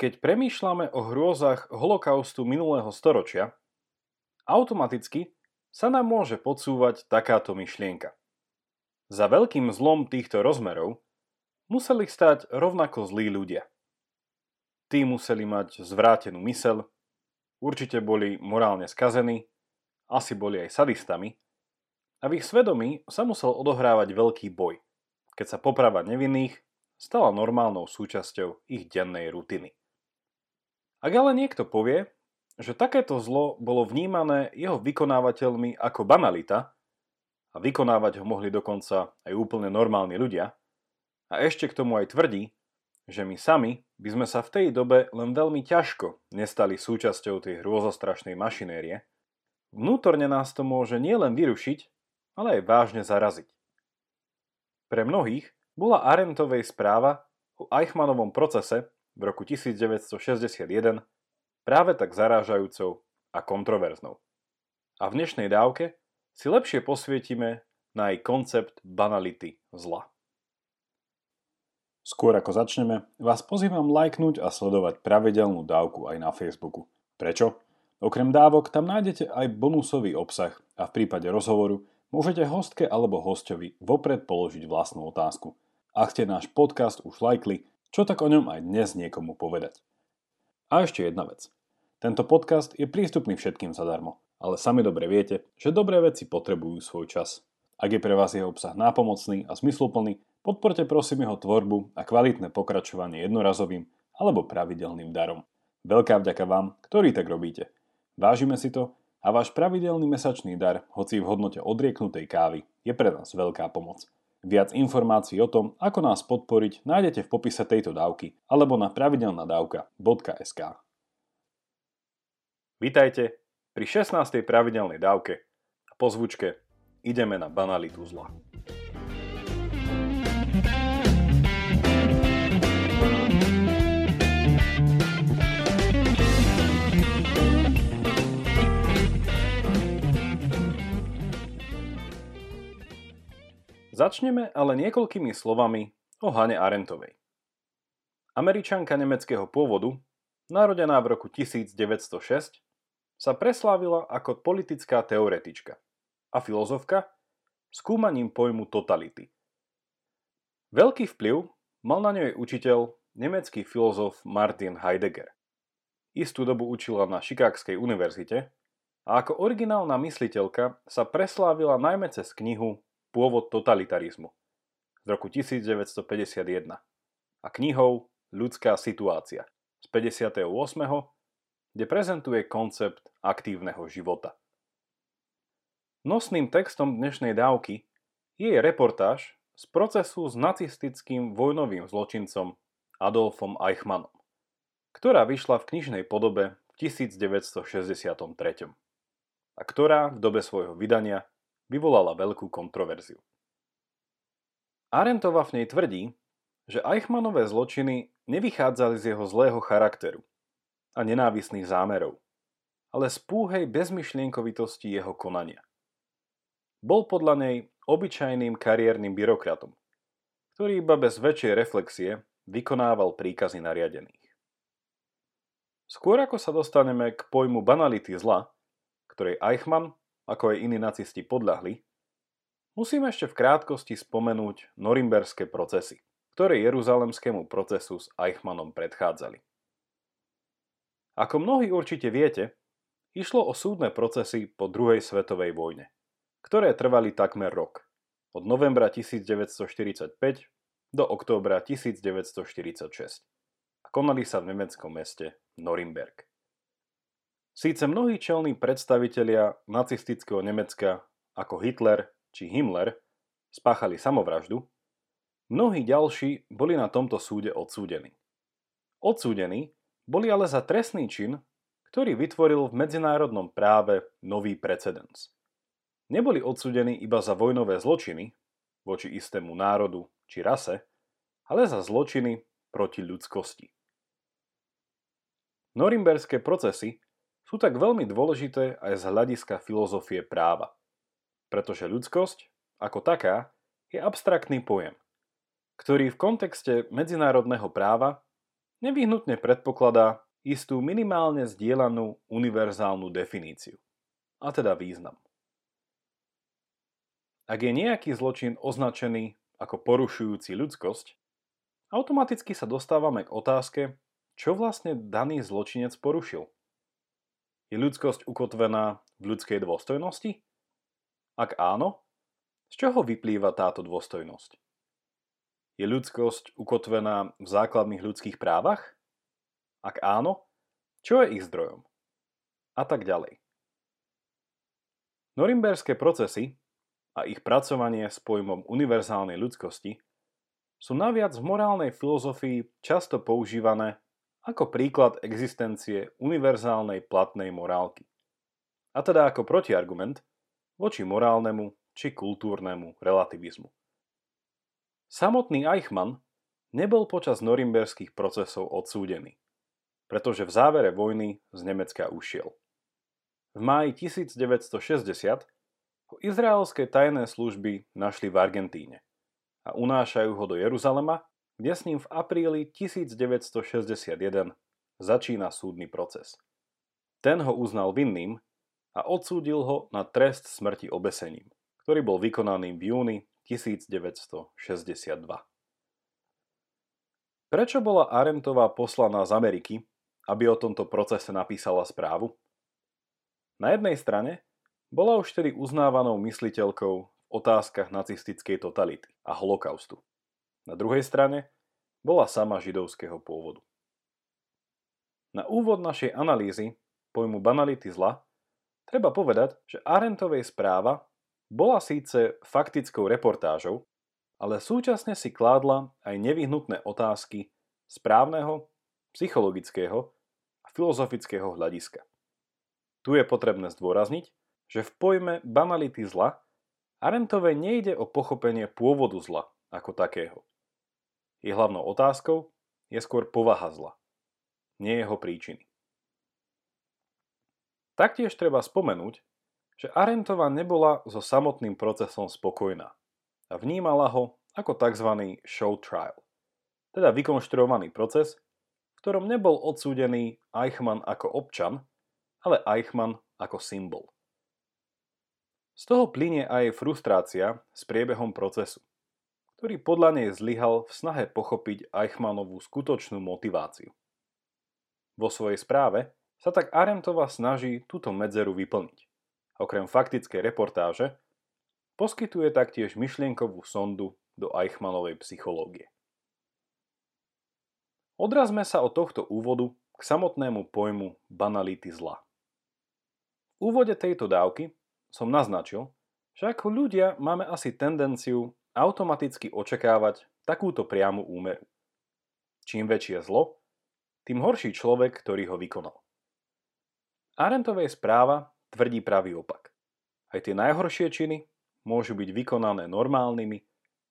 Keď premýšľame o hrôzach holokaustu minulého storočia, automaticky sa nám môže podsúvať takáto myšlienka. Za veľkým zlom týchto rozmerov museli stať rovnako zlí ľudia. Tí museli mať zvrátenú mysel, určite boli morálne skazení, asi boli aj sadistami a v ich svedomí sa musel odohrávať veľký boj, keď sa poprava nevinných stala normálnou súčasťou ich dennej rutiny. Ak ale niekto povie, že takéto zlo bolo vnímané jeho vykonávateľmi ako banalita a vykonávať ho mohli dokonca aj úplne normálni ľudia, a ešte k tomu aj tvrdí, že my sami by sme sa v tej dobe len veľmi ťažko nestali súčasťou tej hrôzostrašnej mašinérie, vnútorne nás to môže nielen vyrušiť, ale aj vážne zaraziť. Pre mnohých bola Arentovej správa o Eichmannovom procese v roku 1961 práve tak zarážajúcou a kontroverznou. A v dnešnej dávke si lepšie posvietime na jej koncept banality zla. Skôr ako začneme, vás pozývam lajknúť a sledovať pravidelnú dávku aj na Facebooku. Prečo? Okrem dávok tam nájdete aj bonusový obsah a v prípade rozhovoru môžete hostke alebo hostovi vopred položiť vlastnú otázku. Ak ste náš podcast už lajkli, čo tak o ňom aj dnes niekomu povedať? A ešte jedna vec. Tento podcast je prístupný všetkým zadarmo, ale sami dobre viete, že dobré veci potrebujú svoj čas. Ak je pre vás jeho obsah nápomocný a zmysluplný, podporte prosím jeho tvorbu a kvalitné pokračovanie jednorazovým alebo pravidelným darom. Veľká vďaka vám, ktorí tak robíte. Vážime si to a váš pravidelný mesačný dar, hoci v hodnote odrieknutej kávy, je pre nás veľká pomoc. Viac informácií o tom, ako nás podporiť, nájdete v popise tejto dávky alebo na pravidelnadavka.sk. Vítajte pri 16. pravidelnej dávke a po zvučke ideme na banalitu zla. Začneme ale niekoľkými slovami o Hane Arentovej. Američanka nemeckého pôvodu, narodená v roku 1906, sa preslávila ako politická teoretička a filozofka skúmaním pojmu totality. Veľký vplyv mal na ňu učiteľ, nemecký filozof Martin Heidegger. Istú dobu učila na Chicagskej univerzite a ako originálna mysliteľka sa preslávila najmä cez knihu Pôvod totalitarizmu z roku 1951 a knihou Ľudská situácia z 58., kde prezentuje koncept aktívneho života. Nosným textom dnešnej dávky je reportáž z procesu s nacistickým vojnovým zločincom Adolfom Eichmannom, ktorá vyšla v knižnej podobe v 1963 a ktorá v dobe svojho vydania vyvolala veľkú kontroverziu. Arentova v nej tvrdí, že Eichmannové zločiny nevychádzali z jeho zlého charakteru a nenávisných zámerov, ale z púhej bezmyšlienkovitosti jeho konania. Bol podľa nej obyčajným kariérnym byrokratom, ktorý iba bez väčšej reflexie vykonával príkazy nariadených. Skôr ako sa dostaneme k pojmu banality zla, ktorej Eichmann ako aj iní nacisti podľahli, musíme ešte v krátkosti spomenúť norimberské procesy, ktoré jeruzalemskému procesu s Eichmannom predchádzali. Ako mnohí určite viete, išlo o súdne procesy po druhej svetovej vojne, ktoré trvali takmer rok, od novembra 1945 do októbra 1946 a konali sa v nemeckom meste Norimberg. Síce mnohí čelní predstavitelia nacistického Nemecka ako Hitler či Himmler spáchali samovraždu, mnohí ďalší boli na tomto súde odsúdení. Odsúdení boli ale za trestný čin, ktorý vytvoril v medzinárodnom práve nový precedens. Neboli odsúdení iba za vojnové zločiny voči istému národu či rase, ale za zločiny proti ľudskosti. Norimberské procesy sú tak veľmi dôležité aj z hľadiska filozofie práva. Pretože ľudskosť, ako taká, je abstraktný pojem, ktorý v kontexte medzinárodného práva nevyhnutne predpokladá istú minimálne zdieľanú univerzálnu definíciu, a teda význam. Ak je nejaký zločin označený ako porušujúci ľudskosť, automaticky sa dostávame k otázke, čo vlastne daný zločinec porušil. Je ľudskosť ukotvená v ľudskej dôstojnosti? Ak áno, z čoho vyplýva táto dôstojnosť? Je ľudskosť ukotvená v základných ľudských právach? Ak áno, čo je ich zdrojom? A tak ďalej. Norimberské procesy a ich pracovanie s pojmom univerzálnej ľudskosti sú naviac v morálnej filozofii často používané ako príklad existencie univerzálnej platnej morálky. A teda ako protiargument voči morálnemu či kultúrnemu relativizmu. Samotný Eichmann nebol počas norimberských procesov odsúdený pretože v závere vojny z Nemecka ušiel. V máji 1960 ho izraelské tajné služby našli v Argentíne a unášajú ho do Jeruzalema, kde s ním v apríli 1961 začína súdny proces. Ten ho uznal vinným a odsúdil ho na trest smrti obesením, ktorý bol vykonaný v júni 1962. Prečo bola Arentová poslaná z Ameriky aby o tomto procese napísala správu? Na jednej strane bola už tedy uznávanou mysliteľkou v otázkach nacistickej totality a holokaustu. Na druhej strane bola sama židovského pôvodu. Na úvod našej analýzy pojmu banality zla treba povedať, že Arentovej správa bola síce faktickou reportážou, ale súčasne si kládla aj nevyhnutné otázky správneho, psychologického filozofického hľadiska. Tu je potrebné zdôrazniť, že v pojme banality zla Arentove nejde o pochopenie pôvodu zla ako takého. Je hlavnou otázkou je skôr povaha zla, nie jeho príčiny. Taktiež treba spomenúť, že Arentova nebola so samotným procesom spokojná a vnímala ho ako tzv. show trial, teda vykonštruovaný proces, ktorom nebol odsúdený Eichmann ako občan, ale Eichmann ako symbol. Z toho plinie aj frustrácia s priebehom procesu, ktorý podľa nej zlyhal v snahe pochopiť Eichmannovú skutočnú motiváciu. Vo svojej správe sa tak Arentova snaží túto medzeru vyplniť. Okrem faktickej reportáže poskytuje taktiež myšlienkovú sondu do Eichmannovej psychológie. Odrazme sa od tohto úvodu k samotnému pojmu banality zla. V úvode tejto dávky som naznačil, že ako ľudia máme asi tendenciu automaticky očakávať takúto priamu úmeru. Čím väčšie zlo, tým horší človek, ktorý ho vykonal. Arentovej správa tvrdí pravý opak. Aj tie najhoršie činy môžu byť vykonané normálnymi,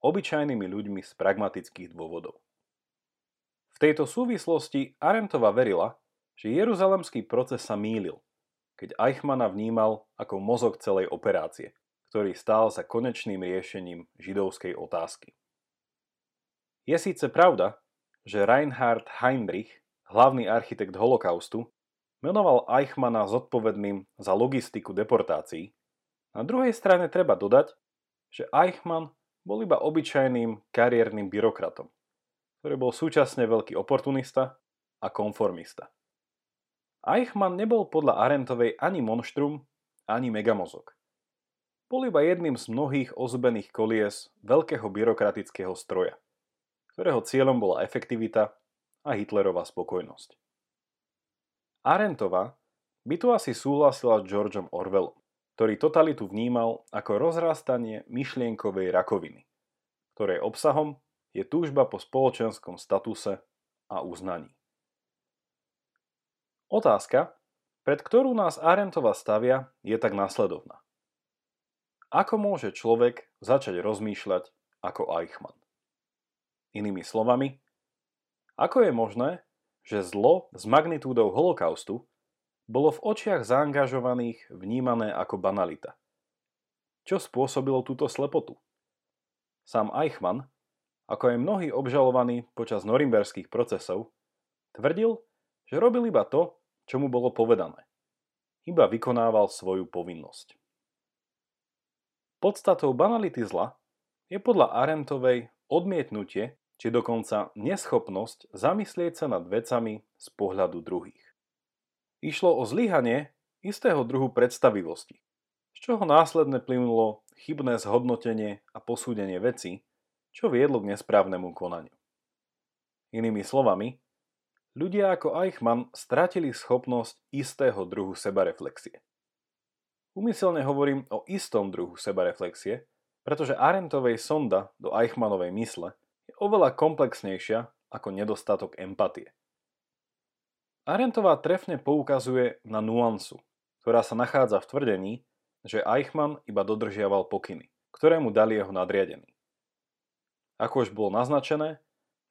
obyčajnými ľuďmi z pragmatických dôvodov. V tejto súvislosti Arentova verila, že jeruzalemský proces sa mýlil, keď Eichmana vnímal ako mozog celej operácie, ktorý stál za konečným riešením židovskej otázky. Je síce pravda, že Reinhard Heinrich, hlavný architekt holokaustu, menoval Eichmana zodpovedným za logistiku deportácií, na druhej strane treba dodať, že Eichmann bol iba obyčajným kariérnym byrokratom, ktorý bol súčasne veľký oportunista a konformista. Eichmann nebol podľa Arentovej ani monštrum, ani megamozog. Bol iba jedným z mnohých ozubených kolies veľkého byrokratického stroja, ktorého cieľom bola efektivita a Hitlerová spokojnosť. Arentova by tu asi súhlasila s Georgeom Orwellom, ktorý totalitu vnímal ako rozrastanie myšlienkovej rakoviny, ktorej obsahom je túžba po spoločenskom statuse a uznaní. Otázka, pred ktorú nás Arentova stavia, je tak následovná. Ako môže človek začať rozmýšľať ako Eichmann? Inými slovami, ako je možné, že zlo s magnitúdou holokaustu bolo v očiach zaangažovaných vnímané ako banalita? Čo spôsobilo túto slepotu? Sám Eichmann ako aj mnohí obžalovaní počas norimberských procesov, Tvrdil, že robil iba to, čo mu bolo povedané. Iba vykonával svoju povinnosť. Podstatou banality zla je podľa Arentovej odmietnutie, či dokonca neschopnosť zamyslieť sa nad vecami z pohľadu druhých. Išlo o zlyhanie istého druhu predstavivosti, z čoho následne plynulo chybné zhodnotenie a posúdenie veci, čo viedlo k nesprávnemu konaniu. Inými slovami, ľudia ako Eichmann stratili schopnosť istého druhu sebareflexie. Umyselne hovorím o istom druhu sebareflexie, pretože Arentovej sonda do Eichmannovej mysle je oveľa komplexnejšia ako nedostatok empatie. Arentová trefne poukazuje na nuansu, ktorá sa nachádza v tvrdení, že Eichmann iba dodržiaval pokyny, ktoré mu dali jeho nadriadení. Ako už bolo naznačené,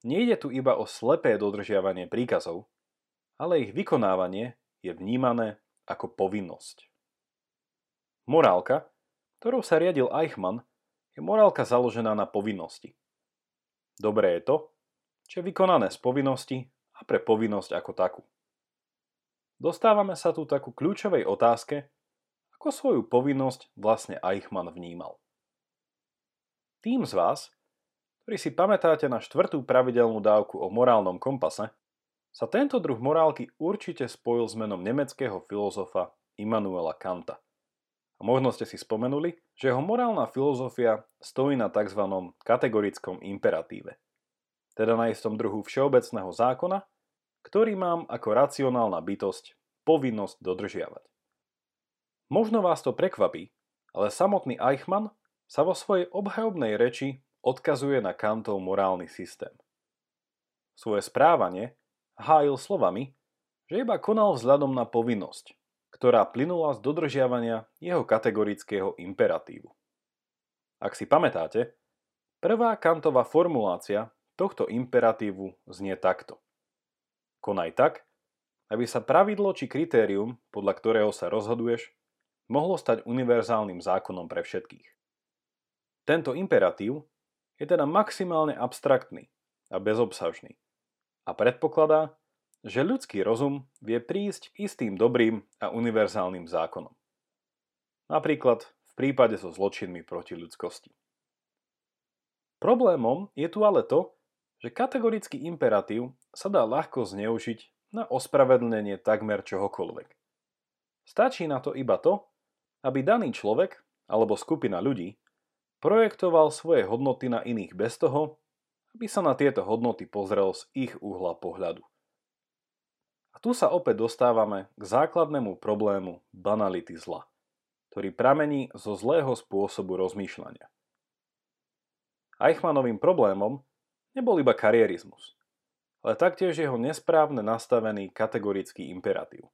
nejde tu iba o slepé dodržiavanie príkazov, ale ich vykonávanie je vnímané ako povinnosť. Morálka, ktorou sa riadil Eichmann, je morálka založená na povinnosti. Dobré je to, čo je vykonané z povinnosti a pre povinnosť ako takú. Dostávame sa tu takú kľúčovej otázke, ako svoju povinnosť vlastne Eichmann vnímal. Tým z vás, ktorí si pamätáte na štvrtú pravidelnú dávku o morálnom kompase, sa tento druh morálky určite spojil s menom nemeckého filozofa Immanuela Kanta. Možno ste si spomenuli, že jeho morálna filozofia stojí na tzv. kategorickom imperatíve, teda na istom druhu všeobecného zákona, ktorý mám ako racionálna bytosť povinnosť dodržiavať. Možno vás to prekvapí, ale samotný Eichmann sa vo svojej obhajobnej reči odkazuje na Kantov morálny systém. Svoje správanie hájil slovami, že iba konal vzhľadom na povinnosť, ktorá plynula z dodržiavania jeho kategorického imperatívu. Ak si pamätáte, prvá kantová formulácia tohto imperatívu znie takto. Konaj tak, aby sa pravidlo či kritérium, podľa ktorého sa rozhoduješ, mohlo stať univerzálnym zákonom pre všetkých. Tento imperatív je teda maximálne abstraktný a bezobsažný a predpokladá, že ľudský rozum vie prísť k istým dobrým a univerzálnym zákonom. Napríklad v prípade so zločinmi proti ľudskosti. Problémom je tu ale to, že kategorický imperatív sa dá ľahko zneužiť na ospravedlnenie takmer čohokoľvek. Stačí na to iba to, aby daný človek alebo skupina ľudí projektoval svoje hodnoty na iných bez toho, aby sa na tieto hodnoty pozrel z ich uhla pohľadu. Tu sa opäť dostávame k základnému problému banality zla, ktorý pramení zo zlého spôsobu rozmýšľania. Eichmannovým problémom nebol iba karierizmus, ale taktiež jeho nesprávne nastavený kategorický imperatív.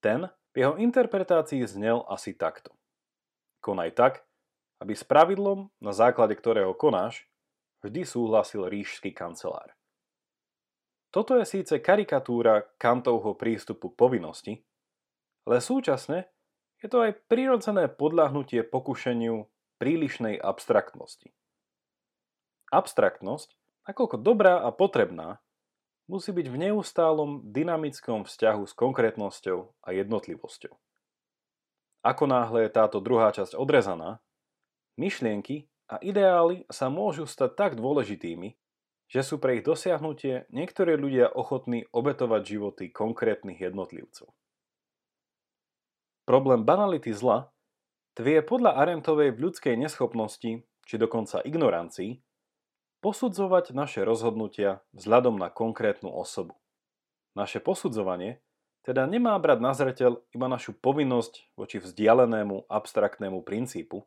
Ten v jeho interpretácii znel asi takto. Konaj tak, aby s pravidlom, na základe ktorého konáš, vždy súhlasil ríšsky kancelár. Toto je síce karikatúra Kantovho prístupu k povinnosti, ale súčasne je to aj prirodzené podľahnutie pokušeniu prílišnej abstraktnosti. Abstraktnosť, nakoľko dobrá a potrebná, musí byť v neustálom dynamickom vzťahu s konkrétnosťou a jednotlivosťou. Ako náhle je táto druhá časť odrezaná, myšlienky a ideály sa môžu stať tak dôležitými, že sú pre ich dosiahnutie niektorí ľudia ochotní obetovať životy konkrétnych jednotlivcov. Problém banality zla tvie podľa Arentovej v ľudskej neschopnosti, či dokonca ignorancii, posudzovať naše rozhodnutia vzhľadom na konkrétnu osobu. Naše posudzovanie teda nemá brať na zreteľ iba našu povinnosť voči vzdialenému abstraktnému princípu,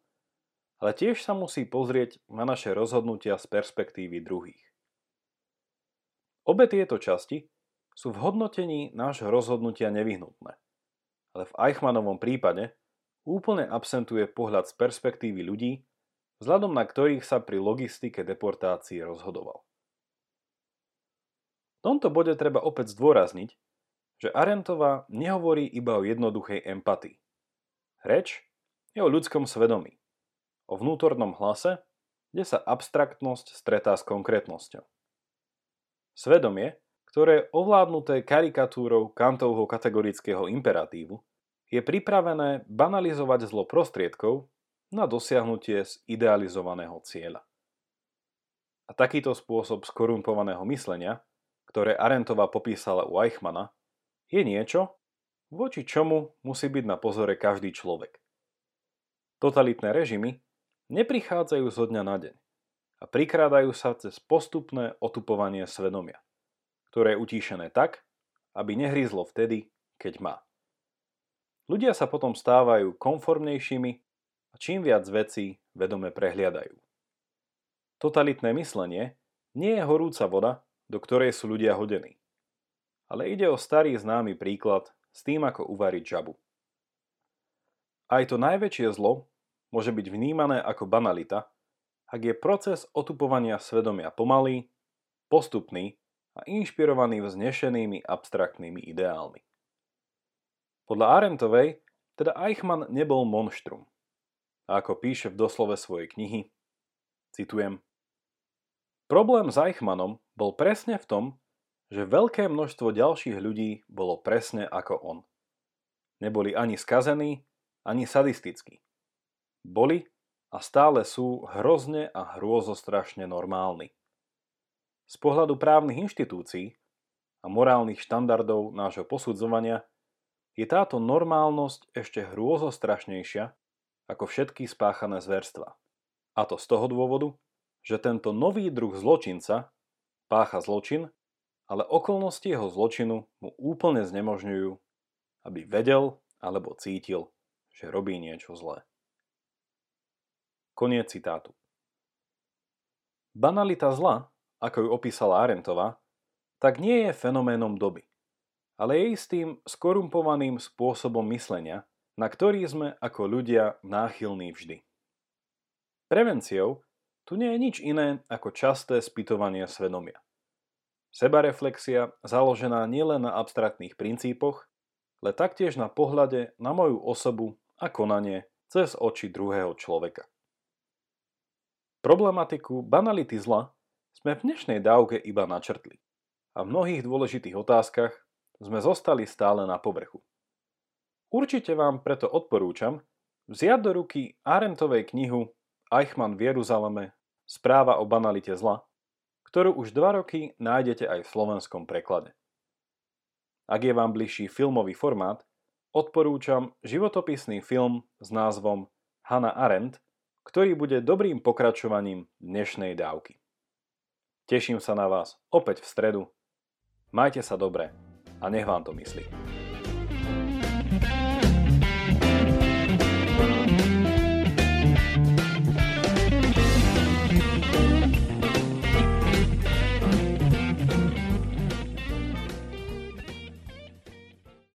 ale tiež sa musí pozrieť na naše rozhodnutia z perspektívy druhých. Obe tieto časti sú v hodnotení nášho rozhodnutia nevyhnutné. Ale v Eichmannovom prípade úplne absentuje pohľad z perspektívy ľudí, vzhľadom na ktorých sa pri logistike deportácie rozhodoval. V tomto bode treba opäť zdôrazniť, že Arentová nehovorí iba o jednoduchej empatii. Reč je o ľudskom svedomí, o vnútornom hlase, kde sa abstraktnosť stretá s konkrétnosťou. Svedomie, ktoré ovládnuté karikatúrou Kantovho kategorického imperatívu je pripravené banalizovať zlo prostriedkov na dosiahnutie z idealizovaného cieľa. A takýto spôsob skorumpovaného myslenia, ktoré Arentova popísala u Eichmana, je niečo, voči čomu musí byť na pozore každý človek. Totalitné režimy neprichádzajú zo dňa na deň a prikrádajú sa cez postupné otupovanie svedomia, ktoré je utíšené tak, aby nehryzlo vtedy, keď má. Ľudia sa potom stávajú konformnejšími a čím viac vecí vedome prehliadajú. Totalitné myslenie nie je horúca voda, do ktorej sú ľudia hodení. Ale ide o starý známy príklad s tým, ako uvariť žabu. Aj to najväčšie zlo môže byť vnímané ako banalita, ak je proces otupovania svedomia pomalý, postupný a inšpirovaný vznešenými abstraktnými ideálmi. Podľa Arentovej teda Eichmann nebol monštrum. A ako píše v doslove svojej knihy, citujem, Problém s Eichmannom bol presne v tom, že veľké množstvo ďalších ľudí bolo presne ako on. Neboli ani skazení, ani sadistickí. Boli a stále sú hrozne a hrôzostrašne normálni. Z pohľadu právnych inštitúcií a morálnych štandardov nášho posudzovania je táto normálnosť ešte hrôzostrašnejšia ako všetky spáchané zverstva. A to z toho dôvodu, že tento nový druh zločinca pácha zločin, ale okolnosti jeho zločinu mu úplne znemožňujú, aby vedel alebo cítil, že robí niečo zlé. Koniec citátu. Banalita zla, ako ju opísala Arentová, tak nie je fenoménom doby, ale je istým skorumpovaným spôsobom myslenia, na ktorý sme ako ľudia náchylní vždy. Prevenciou tu nie je nič iné ako časté spytovanie svedomia. Sebareflexia založená nielen na abstraktných princípoch, ale taktiež na pohľade na moju osobu a konanie cez oči druhého človeka. Problematiku banality zla sme v dnešnej dávke iba načrtli a v mnohých dôležitých otázkach sme zostali stále na povrchu. Určite vám preto odporúčam vziať do ruky Arentovej knihu Eichmann v Jeruzaleme Správa o banalite zla, ktorú už dva roky nájdete aj v slovenskom preklade. Ak je vám bližší filmový formát, odporúčam životopisný film s názvom Hannah Arendt ktorý bude dobrým pokračovaním dnešnej dávky. Teším sa na vás opäť v stredu. Majte sa dobre a nech vám to myslí.